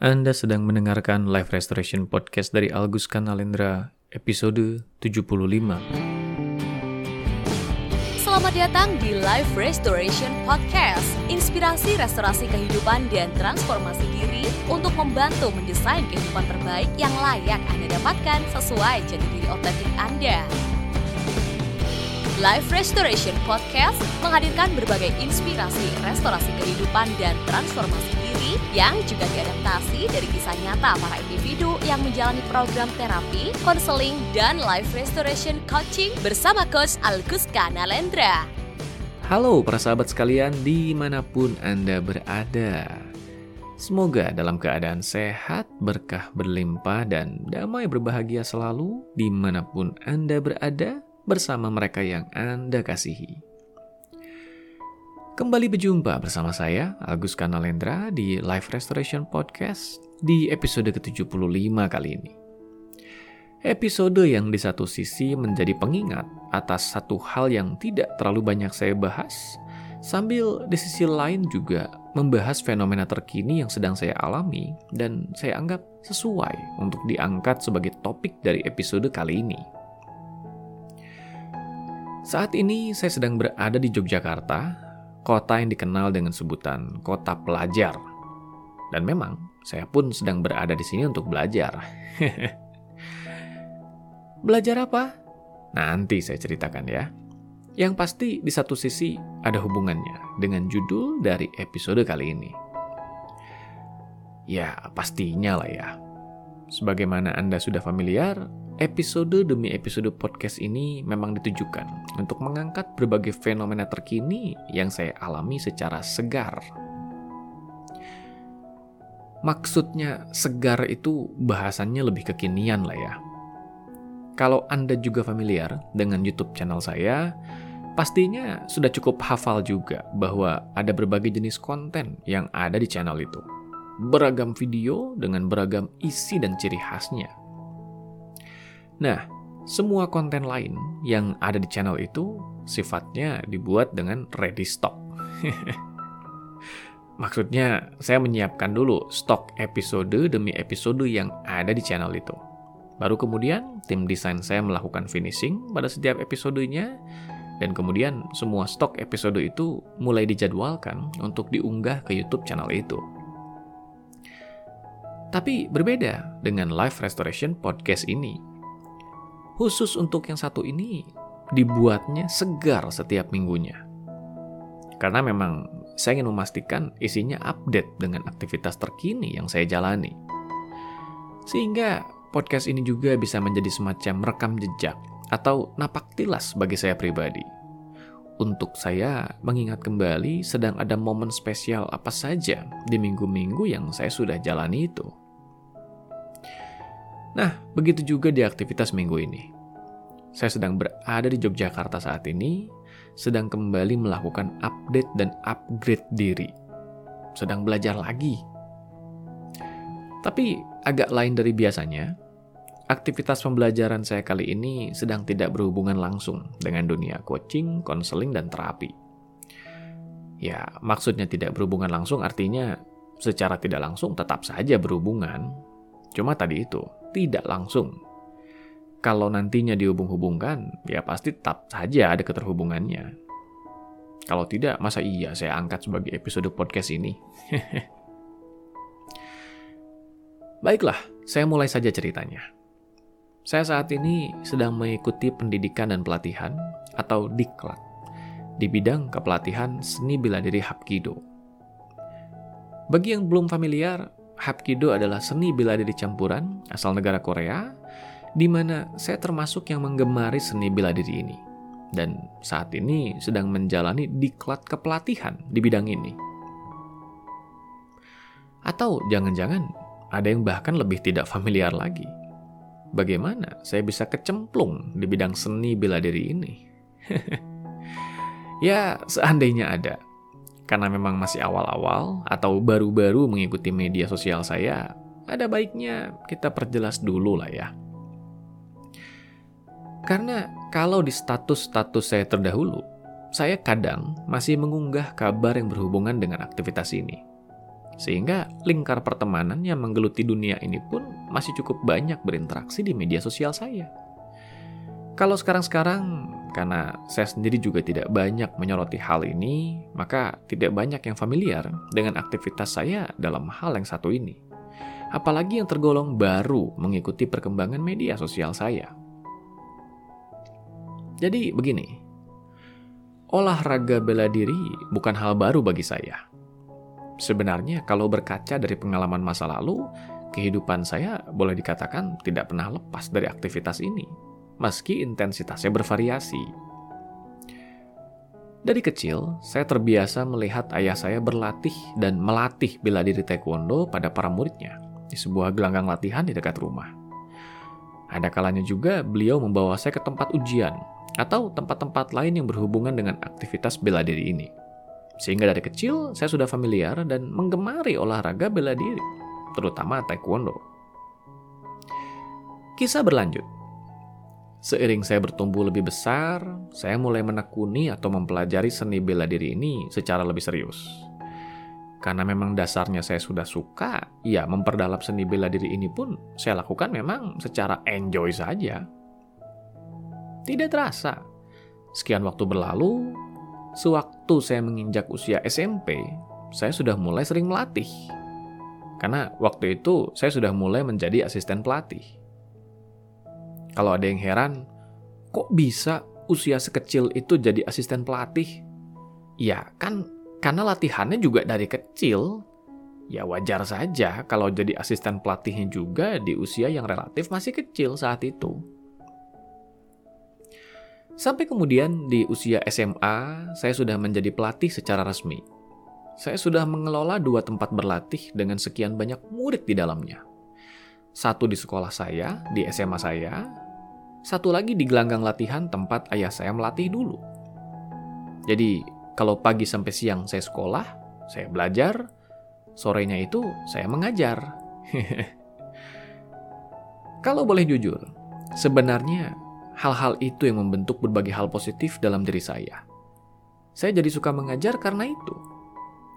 Anda sedang mendengarkan Live Restoration Podcast dari Algus Kanalendra, episode 75. Selamat datang di Life Restoration Podcast, inspirasi restorasi kehidupan dan transformasi diri untuk membantu mendesain kehidupan terbaik yang layak Anda dapatkan sesuai jati diri otentik Anda. Life Restoration Podcast menghadirkan berbagai inspirasi restorasi kehidupan dan transformasi diri yang juga diadaptasi dari kisah nyata para individu yang menjalani program terapi, konseling, dan life restoration coaching bersama Coach Alguska Nalendra. Halo para sahabat sekalian di mana pun Anda berada. Semoga dalam keadaan sehat, berkah berlimpah, dan damai berbahagia selalu di mana pun Anda berada bersama mereka yang Anda kasihi. Kembali berjumpa bersama saya, Agus Kanalendra, di Live Restoration Podcast di episode ke-75 kali ini. Episode yang di satu sisi menjadi pengingat atas satu hal yang tidak terlalu banyak saya bahas, sambil di sisi lain juga membahas fenomena terkini yang sedang saya alami dan saya anggap sesuai untuk diangkat sebagai topik dari episode kali ini. Saat ini saya sedang berada di Yogyakarta, kota yang dikenal dengan sebutan kota pelajar. Dan memang saya pun sedang berada di sini untuk belajar. belajar apa? Nanti saya ceritakan ya. Yang pasti di satu sisi ada hubungannya dengan judul dari episode kali ini. Ya, pastinya lah ya. Sebagaimana Anda sudah familiar, Episode demi episode podcast ini memang ditujukan untuk mengangkat berbagai fenomena terkini yang saya alami secara segar. Maksudnya segar itu bahasannya lebih kekinian lah ya. Kalau Anda juga familiar dengan YouTube channel saya, pastinya sudah cukup hafal juga bahwa ada berbagai jenis konten yang ada di channel itu. Beragam video dengan beragam isi dan ciri khasnya Nah, semua konten lain yang ada di channel itu sifatnya dibuat dengan ready stock. Maksudnya, saya menyiapkan dulu stok episode demi episode yang ada di channel itu. Baru kemudian, tim desain saya melakukan finishing pada setiap episodenya, dan kemudian semua stok episode itu mulai dijadwalkan untuk diunggah ke YouTube channel itu. Tapi berbeda dengan live restoration podcast ini Khusus untuk yang satu ini, dibuatnya segar setiap minggunya. Karena memang saya ingin memastikan isinya update dengan aktivitas terkini yang saya jalani. Sehingga podcast ini juga bisa menjadi semacam rekam jejak atau napak tilas bagi saya pribadi. Untuk saya mengingat kembali sedang ada momen spesial apa saja di minggu-minggu yang saya sudah jalani itu. Nah, begitu juga di aktivitas minggu ini. Saya sedang berada di Yogyakarta saat ini, sedang kembali melakukan update dan upgrade diri. Sedang belajar lagi. Tapi agak lain dari biasanya, aktivitas pembelajaran saya kali ini sedang tidak berhubungan langsung dengan dunia coaching, konseling, dan terapi. Ya, maksudnya tidak berhubungan langsung artinya secara tidak langsung tetap saja berhubungan. Cuma tadi itu, tidak langsung. Kalau nantinya dihubung-hubungkan, ya pasti tetap saja ada keterhubungannya. Kalau tidak, masa iya saya angkat sebagai episode podcast ini? Baiklah, saya mulai saja ceritanya. Saya saat ini sedang mengikuti pendidikan dan pelatihan atau diklat di bidang kepelatihan seni bela diri Hapkido. Bagi yang belum familiar, Hapkido adalah seni bela diri campuran asal negara Korea, di mana saya termasuk yang menggemari seni bela diri ini. Dan saat ini sedang menjalani diklat kepelatihan di bidang ini. Atau jangan-jangan ada yang bahkan lebih tidak familiar lagi. Bagaimana saya bisa kecemplung di bidang seni bela diri ini? ya, seandainya ada, karena memang masih awal-awal atau baru-baru mengikuti media sosial saya, ada baiknya kita perjelas dulu lah ya. Karena kalau di status-status saya terdahulu, saya kadang masih mengunggah kabar yang berhubungan dengan aktivitas ini. Sehingga lingkar pertemanan yang menggeluti dunia ini pun masih cukup banyak berinteraksi di media sosial saya. Kalau sekarang-sekarang, karena saya sendiri juga tidak banyak menyoroti hal ini, maka tidak banyak yang familiar dengan aktivitas saya dalam hal yang satu ini. Apalagi yang tergolong baru mengikuti perkembangan media sosial saya. Jadi begini, olahraga bela diri bukan hal baru bagi saya. Sebenarnya kalau berkaca dari pengalaman masa lalu, kehidupan saya boleh dikatakan tidak pernah lepas dari aktivitas ini, meski intensitasnya bervariasi. Dari kecil, saya terbiasa melihat ayah saya berlatih dan melatih bela diri taekwondo pada para muridnya di sebuah gelanggang latihan di dekat rumah. Ada kalanya juga beliau membawa saya ke tempat ujian atau tempat-tempat lain yang berhubungan dengan aktivitas bela diri ini. Sehingga dari kecil saya sudah familiar dan menggemari olahraga bela diri, terutama taekwondo. Kisah berlanjut. Seiring saya bertumbuh lebih besar, saya mulai menekuni atau mempelajari seni bela diri ini secara lebih serius. Karena memang dasarnya saya sudah suka, ya memperdalam seni bela diri ini pun saya lakukan memang secara enjoy saja. Tidak terasa, sekian waktu berlalu, Sewaktu saya menginjak usia SMP, saya sudah mulai sering melatih. Karena waktu itu saya sudah mulai menjadi asisten pelatih. Kalau ada yang heran, kok bisa usia sekecil itu jadi asisten pelatih? Ya kan karena latihannya juga dari kecil. Ya wajar saja kalau jadi asisten pelatihnya juga di usia yang relatif masih kecil saat itu. Sampai kemudian di usia SMA, saya sudah menjadi pelatih secara resmi. Saya sudah mengelola dua tempat berlatih dengan sekian banyak murid di dalamnya. Satu di sekolah saya, di SMA saya, satu lagi di gelanggang latihan tempat ayah saya melatih dulu. Jadi, kalau pagi sampai siang saya sekolah, saya belajar, sorenya itu saya mengajar. kalau boleh jujur, sebenarnya hal-hal itu yang membentuk berbagai hal positif dalam diri saya. Saya jadi suka mengajar karena itu.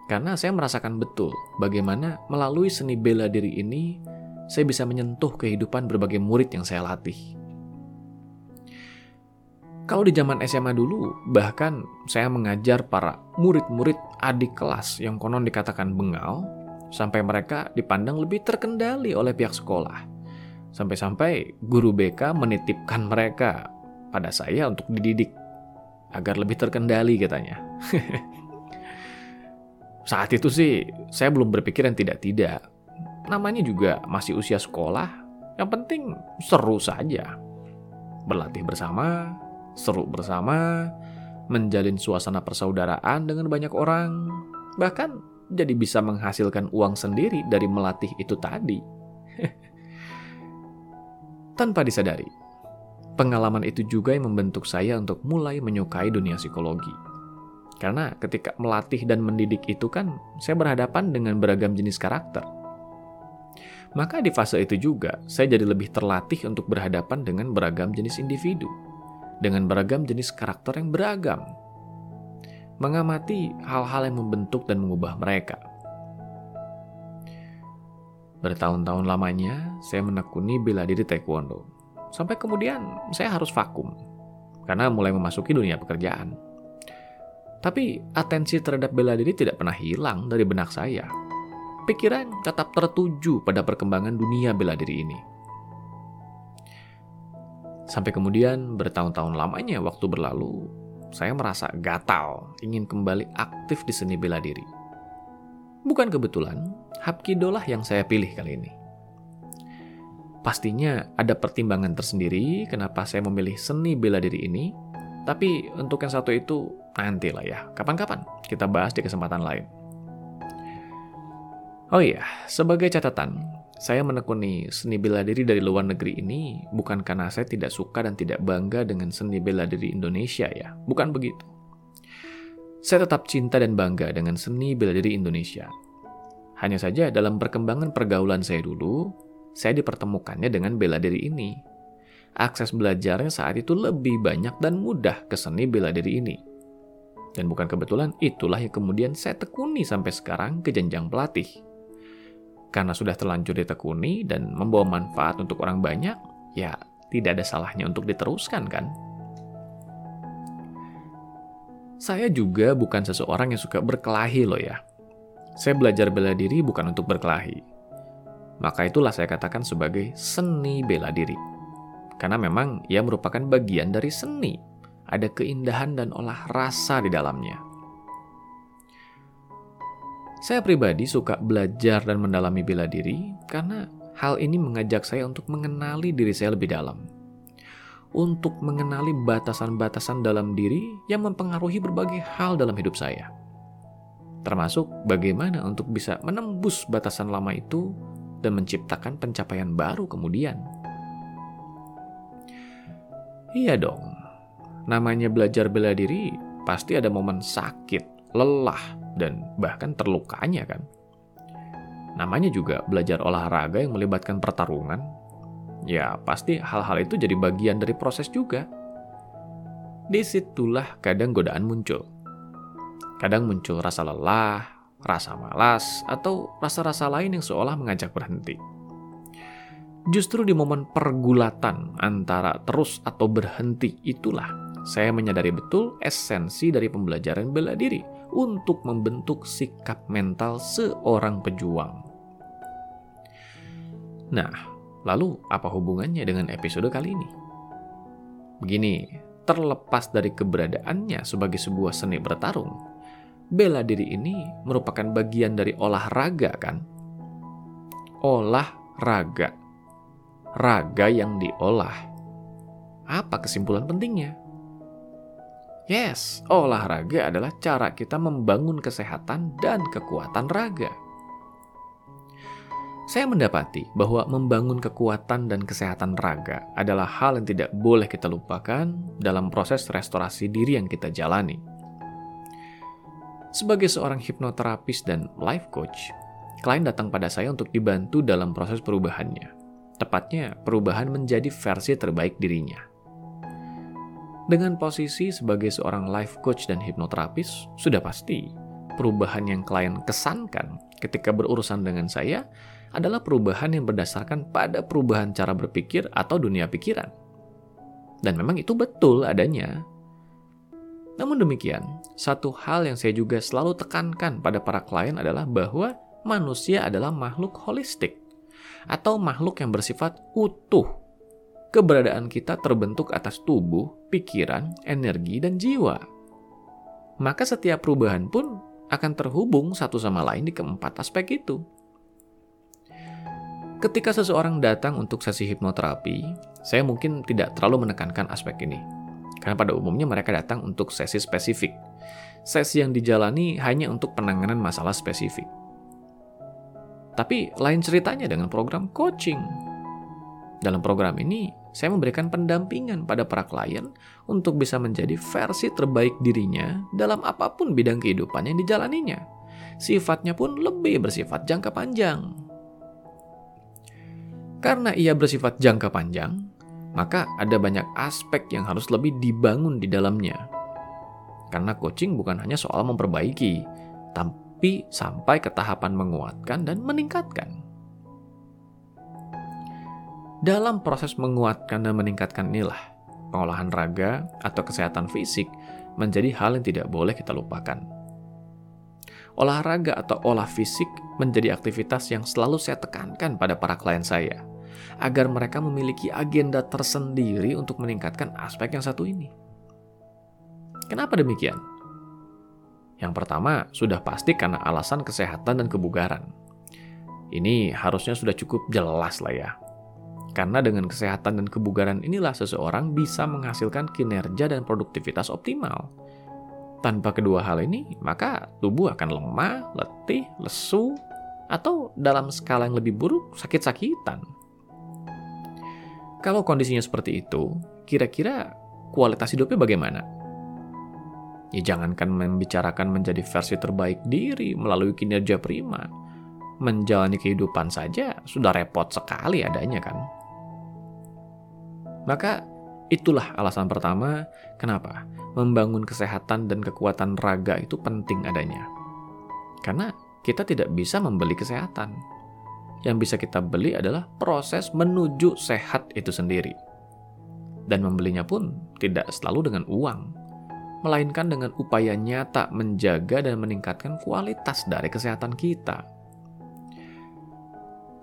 Karena saya merasakan betul bagaimana melalui seni bela diri ini, saya bisa menyentuh kehidupan berbagai murid yang saya latih. Kalau di zaman SMA dulu, bahkan saya mengajar para murid-murid adik kelas yang konon dikatakan bengal, sampai mereka dipandang lebih terkendali oleh pihak sekolah. Sampai-sampai guru BK menitipkan mereka pada saya untuk dididik agar lebih terkendali katanya. Saat itu sih saya belum berpikir yang tidak-tidak. Namanya juga masih usia sekolah, yang penting seru saja. Berlatih bersama, seru bersama, menjalin suasana persaudaraan dengan banyak orang, bahkan jadi bisa menghasilkan uang sendiri dari melatih itu tadi. tanpa disadari. Pengalaman itu juga yang membentuk saya untuk mulai menyukai dunia psikologi. Karena ketika melatih dan mendidik itu kan saya berhadapan dengan beragam jenis karakter. Maka di fase itu juga saya jadi lebih terlatih untuk berhadapan dengan beragam jenis individu. Dengan beragam jenis karakter yang beragam. Mengamati hal-hal yang membentuk dan mengubah mereka. Bertahun-tahun lamanya, saya menekuni bela diri taekwondo. Sampai kemudian, saya harus vakum. Karena mulai memasuki dunia pekerjaan. Tapi, atensi terhadap bela diri tidak pernah hilang dari benak saya. Pikiran tetap tertuju pada perkembangan dunia bela diri ini. Sampai kemudian, bertahun-tahun lamanya waktu berlalu, saya merasa gatal ingin kembali aktif di seni bela diri Bukan kebetulan, Hapkido lah yang saya pilih kali ini. Pastinya ada pertimbangan tersendiri kenapa saya memilih seni bela diri ini, tapi untuk yang satu itu nanti lah ya, kapan-kapan kita bahas di kesempatan lain. Oh iya, sebagai catatan, saya menekuni seni bela diri dari luar negeri ini bukan karena saya tidak suka dan tidak bangga dengan seni bela diri Indonesia ya, bukan begitu. Saya tetap cinta dan bangga dengan seni bela diri Indonesia. Hanya saja dalam perkembangan pergaulan saya dulu, saya dipertemukannya dengan bela diri ini. Akses belajarnya saat itu lebih banyak dan mudah ke seni bela diri ini. Dan bukan kebetulan itulah yang kemudian saya tekuni sampai sekarang ke jenjang pelatih. Karena sudah terlanjur ditekuni dan membawa manfaat untuk orang banyak, ya tidak ada salahnya untuk diteruskan kan? Saya juga bukan seseorang yang suka berkelahi loh ya. Saya belajar bela diri bukan untuk berkelahi. Maka itulah saya katakan sebagai seni bela diri. Karena memang ia merupakan bagian dari seni. Ada keindahan dan olah rasa di dalamnya. Saya pribadi suka belajar dan mendalami bela diri karena hal ini mengajak saya untuk mengenali diri saya lebih dalam. Untuk mengenali batasan-batasan dalam diri yang mempengaruhi berbagai hal dalam hidup saya. Termasuk bagaimana untuk bisa menembus batasan lama itu dan menciptakan pencapaian baru kemudian. Iya dong, namanya belajar bela diri pasti ada momen sakit, lelah, dan bahkan terlukanya kan. Namanya juga belajar olahraga yang melibatkan pertarungan. Ya, pasti hal-hal itu jadi bagian dari proses juga. Di situlah kadang godaan muncul. Kadang muncul rasa lelah, rasa malas, atau rasa-rasa lain yang seolah mengajak berhenti. Justru di momen pergulatan antara terus atau berhenti itulah saya menyadari betul esensi dari pembelajaran bela diri untuk membentuk sikap mental seorang pejuang. Nah, lalu apa hubungannya dengan episode kali ini? Begini, terlepas dari keberadaannya sebagai sebuah seni bertarung, bela diri ini merupakan bagian dari olahraga kan? Olahraga. Raga yang diolah. Apa kesimpulan pentingnya? Yes, olahraga adalah cara kita membangun kesehatan dan kekuatan raga. Saya mendapati bahwa membangun kekuatan dan kesehatan raga adalah hal yang tidak boleh kita lupakan dalam proses restorasi diri yang kita jalani. Sebagai seorang hipnoterapis dan life coach, klien datang pada saya untuk dibantu dalam proses perubahannya. Tepatnya, perubahan menjadi versi terbaik dirinya. Dengan posisi sebagai seorang life coach dan hipnoterapis, sudah pasti perubahan yang klien kesankan ketika berurusan dengan saya adalah perubahan yang berdasarkan pada perubahan cara berpikir atau dunia pikiran. Dan memang itu betul adanya. Namun demikian, satu hal yang saya juga selalu tekankan pada para klien adalah bahwa manusia adalah makhluk holistik atau makhluk yang bersifat utuh keberadaan kita terbentuk atas tubuh, pikiran, energi, dan jiwa. Maka setiap perubahan pun akan terhubung satu sama lain di keempat aspek itu. Ketika seseorang datang untuk sesi hipnoterapi, saya mungkin tidak terlalu menekankan aspek ini. Karena pada umumnya mereka datang untuk sesi spesifik. Sesi yang dijalani hanya untuk penanganan masalah spesifik. Tapi lain ceritanya dengan program coaching. Dalam program ini, saya memberikan pendampingan pada para klien untuk bisa menjadi versi terbaik dirinya dalam apa pun bidang kehidupan yang dijalaninya. Sifatnya pun lebih bersifat jangka panjang. Karena ia bersifat jangka panjang, maka ada banyak aspek yang harus lebih dibangun di dalamnya. Karena coaching bukan hanya soal memperbaiki, tapi sampai ke tahapan menguatkan dan meningkatkan. Dalam proses menguatkan dan meningkatkan inilah, pengolahan raga atau kesehatan fisik menjadi hal yang tidak boleh kita lupakan. Olahraga atau olah fisik menjadi aktivitas yang selalu saya tekankan pada para klien saya, agar mereka memiliki agenda tersendiri untuk meningkatkan aspek yang satu ini. Kenapa demikian? Yang pertama, sudah pasti karena alasan kesehatan dan kebugaran. Ini harusnya sudah cukup jelas lah ya. Karena dengan kesehatan dan kebugaran inilah seseorang bisa menghasilkan kinerja dan produktivitas optimal. Tanpa kedua hal ini, maka tubuh akan lemah, letih, lesu, atau dalam skala yang lebih buruk, sakit-sakitan. Kalau kondisinya seperti itu, kira-kira kualitas hidupnya bagaimana? Ya jangankan membicarakan menjadi versi terbaik diri melalui kinerja prima. Menjalani kehidupan saja sudah repot sekali adanya kan. Maka itulah alasan pertama kenapa membangun kesehatan dan kekuatan raga itu penting adanya. Karena kita tidak bisa membeli kesehatan. yang bisa kita beli adalah proses menuju sehat itu sendiri. Dan membelinya pun tidak selalu dengan uang, melainkan dengan upaya nyata menjaga dan meningkatkan kualitas dari kesehatan kita.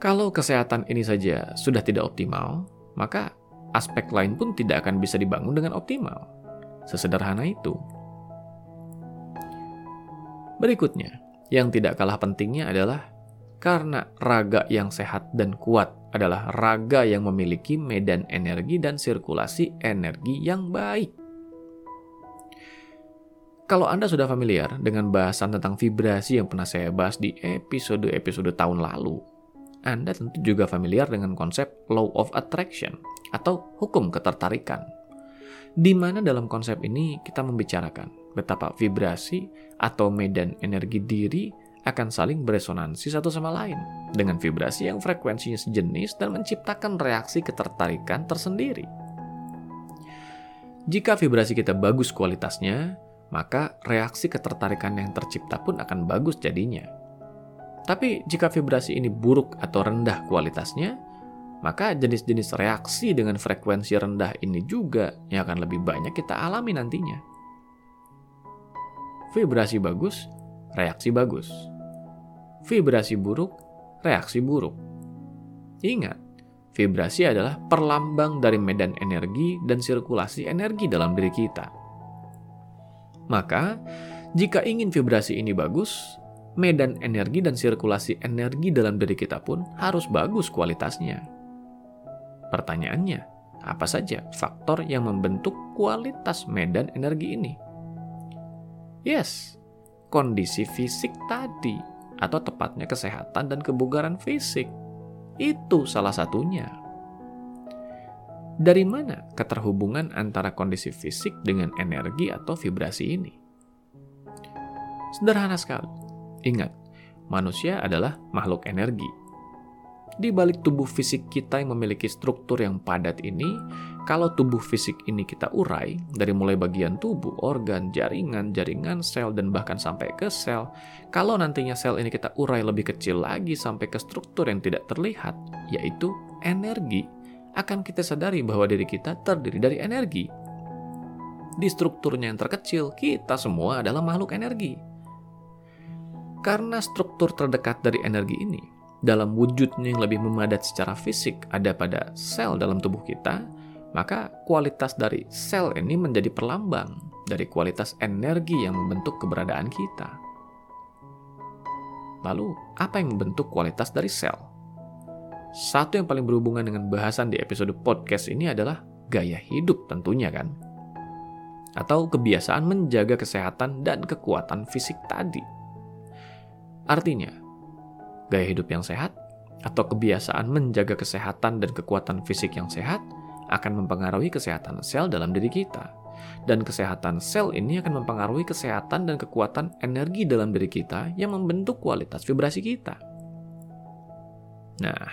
Kalau kesehatan ini saja sudah tidak optimal, maka aspek lain pun tidak akan bisa dibangun dengan optimal. Sesederhana itu. Berikutnya, yang tidak kalah pentingnya adalah karena raga yang sehat dan kuat adalah raga yang memiliki medan energi dan sirkulasi energi yang baik. Kalau Anda sudah familiar dengan bahasan tentang vibrasi yang pernah saya bahas di episode-episode tahun lalu, Anda tentu juga familiar dengan konsep law of attraction atau hukum ketertarikan. Di mana dalam konsep ini kita membicarakan betapa vibrasi atau medan energi diri akan saling beresonansi satu sama lain dengan vibrasi yang frekuensinya sejenis dan menciptakan reaksi ketertarikan tersendiri. Jika vibrasi kita bagus kualitasnya, maka reaksi ketertarikan yang tercipta pun akan bagus jadinya. Tapi jika vibrasi ini buruk atau rendah kualitasnya, maka jenis-jenis reaksi dengan frekuensi rendah ini juga yang akan lebih banyak kita alami nantinya. Vibrasi bagus, reaksi bagus. Vibrasi buruk, reaksi buruk. Ingat, vibrasi adalah perlambang dari medan energi dan sirkulasi energi dalam diri kita. Maka, jika ingin vibrasi ini bagus, medan energi dan sirkulasi energi dalam diri kita pun harus bagus kualitasnya. Pertanyaannya, apa saja faktor yang membentuk kualitas medan energi ini? Yes, kondisi fisik tadi, atau tepatnya kesehatan dan kebugaran fisik. Itu salah satunya. Dari mana keterhubungan antara kondisi fisik dengan energi atau vibrasi ini? Sederhana sekali. Ingat, manusia adalah makhluk energi. Di balik tubuh fisik kita yang memiliki struktur yang padat ini, kalau tubuh fisik ini kita urai, dari mulai bagian tubuh, organ, jaringan, jaringan sel, dan bahkan sampai ke sel, kalau nantinya sel ini kita urai lebih kecil lagi sampai ke struktur yang tidak terlihat, yaitu energi, akan kita sadari bahwa diri kita terdiri dari energi. Di strukturnya yang terkecil, kita semua adalah makhluk energi. Karena struktur terdekat dari energi ini, dalam wujudnya yang lebih memadat secara fisik ada pada sel dalam tubuh kita, maka kualitas dari sel ini menjadi perlambang dari kualitas energi yang membentuk keberadaan kita. Lalu, apa yang membentuk kualitas dari sel? Satu yang paling berhubungan dengan bahasan di episode podcast ini adalah gaya hidup tentunya kan. Atau kebiasaan menjaga kesehatan dan kekuatan fisik tadi. Artinya, gaya hidup yang sehat atau kebiasaan menjaga kesehatan dan kekuatan fisik yang sehat akan mempengaruhi kesehatan sel dalam diri kita. Dan kesehatan sel ini akan mempengaruhi kesehatan dan kekuatan energi dalam diri kita yang membentuk kualitas vibrasi kita. Nah,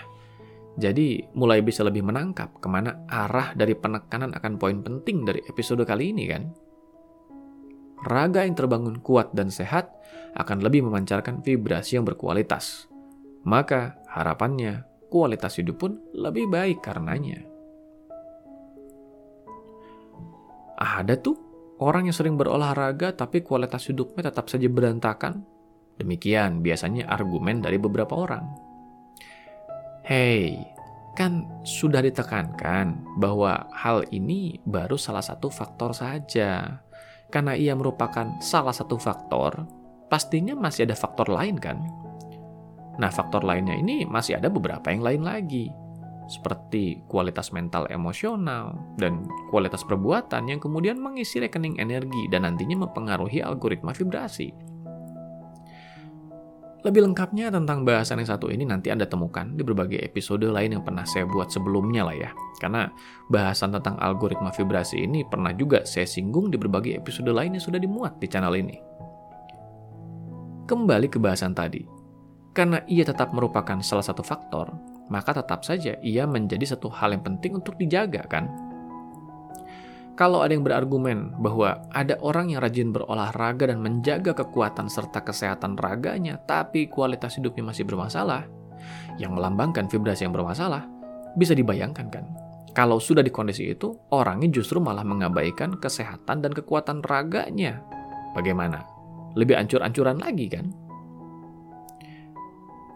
jadi mulai bisa lebih menangkap ke mana arah dari penekanan akan poin penting dari episode kali ini kan? Raga yang terbangun kuat dan sehat akan lebih memancarkan vibrasi yang berkualitas. Maka harapannya kualitas hidup pun lebih baik karenanya. Ada tuh orang yang sering berolahraga tapi kualitas hidupnya tetap saja berantakan. Demikian biasanya argumen dari beberapa orang. Hei, kan sudah ditekankan bahwa hal ini baru salah satu faktor saja. Karena ia merupakan salah satu faktor, pastinya masih ada faktor lain kan? Nah, faktor lainnya ini masih ada beberapa yang lain lagi. Seperti kualitas mental emosional dan kualitas perbuatan yang kemudian mengisi rekening energi dan nantinya mempengaruhi algoritma vibrasi. Lebih lengkapnya tentang bahasan yang satu ini nanti Anda temukan di berbagai episode lain yang pernah saya buat sebelumnya lah ya. Karena bahasan tentang algoritma vibrasi ini pernah juga saya singgung di berbagai episode lain yang sudah dimuat di channel ini. Kembali ke bahasan tadi. Karena ia tetap merupakan salah satu faktor, maka tetap saja ia menjadi satu hal yang penting untuk dijaga kan? Kalau ada yang berargumen bahwa ada orang yang rajin berolahraga dan menjaga kekuatan serta kesehatan raganya, tapi kualitas hidupnya masih bermasalah, yang melambangkan vibrasi yang bermasalah, bisa dibayangkan kan? Kalau sudah di kondisi itu, orangnya justru malah mengabaikan kesehatan dan kekuatan raganya. Bagaimana? Lebih ancur-ancuran lagi kan?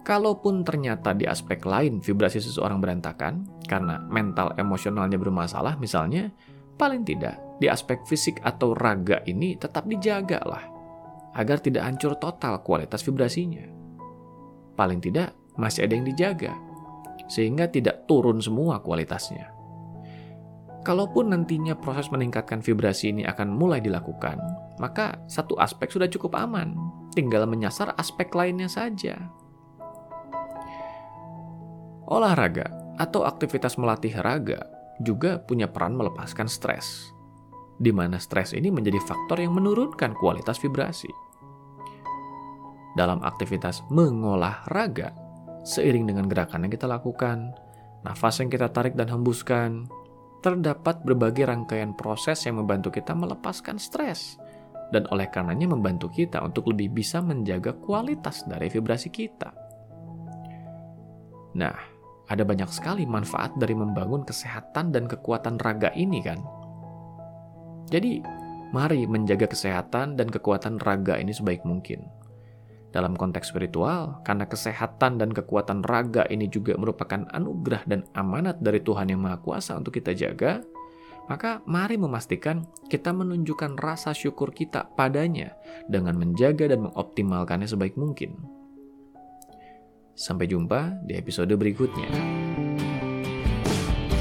Kalaupun ternyata di aspek lain vibrasi seseorang berantakan karena mental emosionalnya bermasalah misalnya, paling tidak di aspek fisik atau raga ini tetap dijaga lah agar tidak hancur total kualitas vibrasinya. Paling tidak masih ada yang dijaga sehingga tidak turun semua kualitasnya. Kalaupun nantinya proses meningkatkan vibrasi ini akan mulai dilakukan, maka satu aspek sudah cukup aman, tinggal menyasar aspek lainnya saja. Olahraga atau aktivitas melatih raga juga punya peran melepaskan stres, di mana stres ini menjadi faktor yang menurunkan kualitas vibrasi. Dalam aktivitas mengolah raga, seiring dengan gerakan yang kita lakukan, nafas yang kita tarik dan hembuskan, terdapat berbagai rangkaian proses yang membantu kita melepaskan stres, dan oleh karenanya membantu kita untuk lebih bisa menjaga kualitas dari vibrasi kita. Nah, ada banyak sekali manfaat dari membangun kesehatan dan kekuatan raga ini kan. Jadi, mari menjaga kesehatan dan kekuatan raga ini sebaik mungkin. Dalam konteks spiritual, karena kesehatan dan kekuatan raga ini juga merupakan anugerah dan amanat dari Tuhan Yang Maha Kuasa untuk kita jaga, maka mari memastikan kita menunjukkan rasa syukur kita padanya dengan menjaga dan mengoptimalkannya sebaik mungkin. Sampai jumpa di episode berikutnya.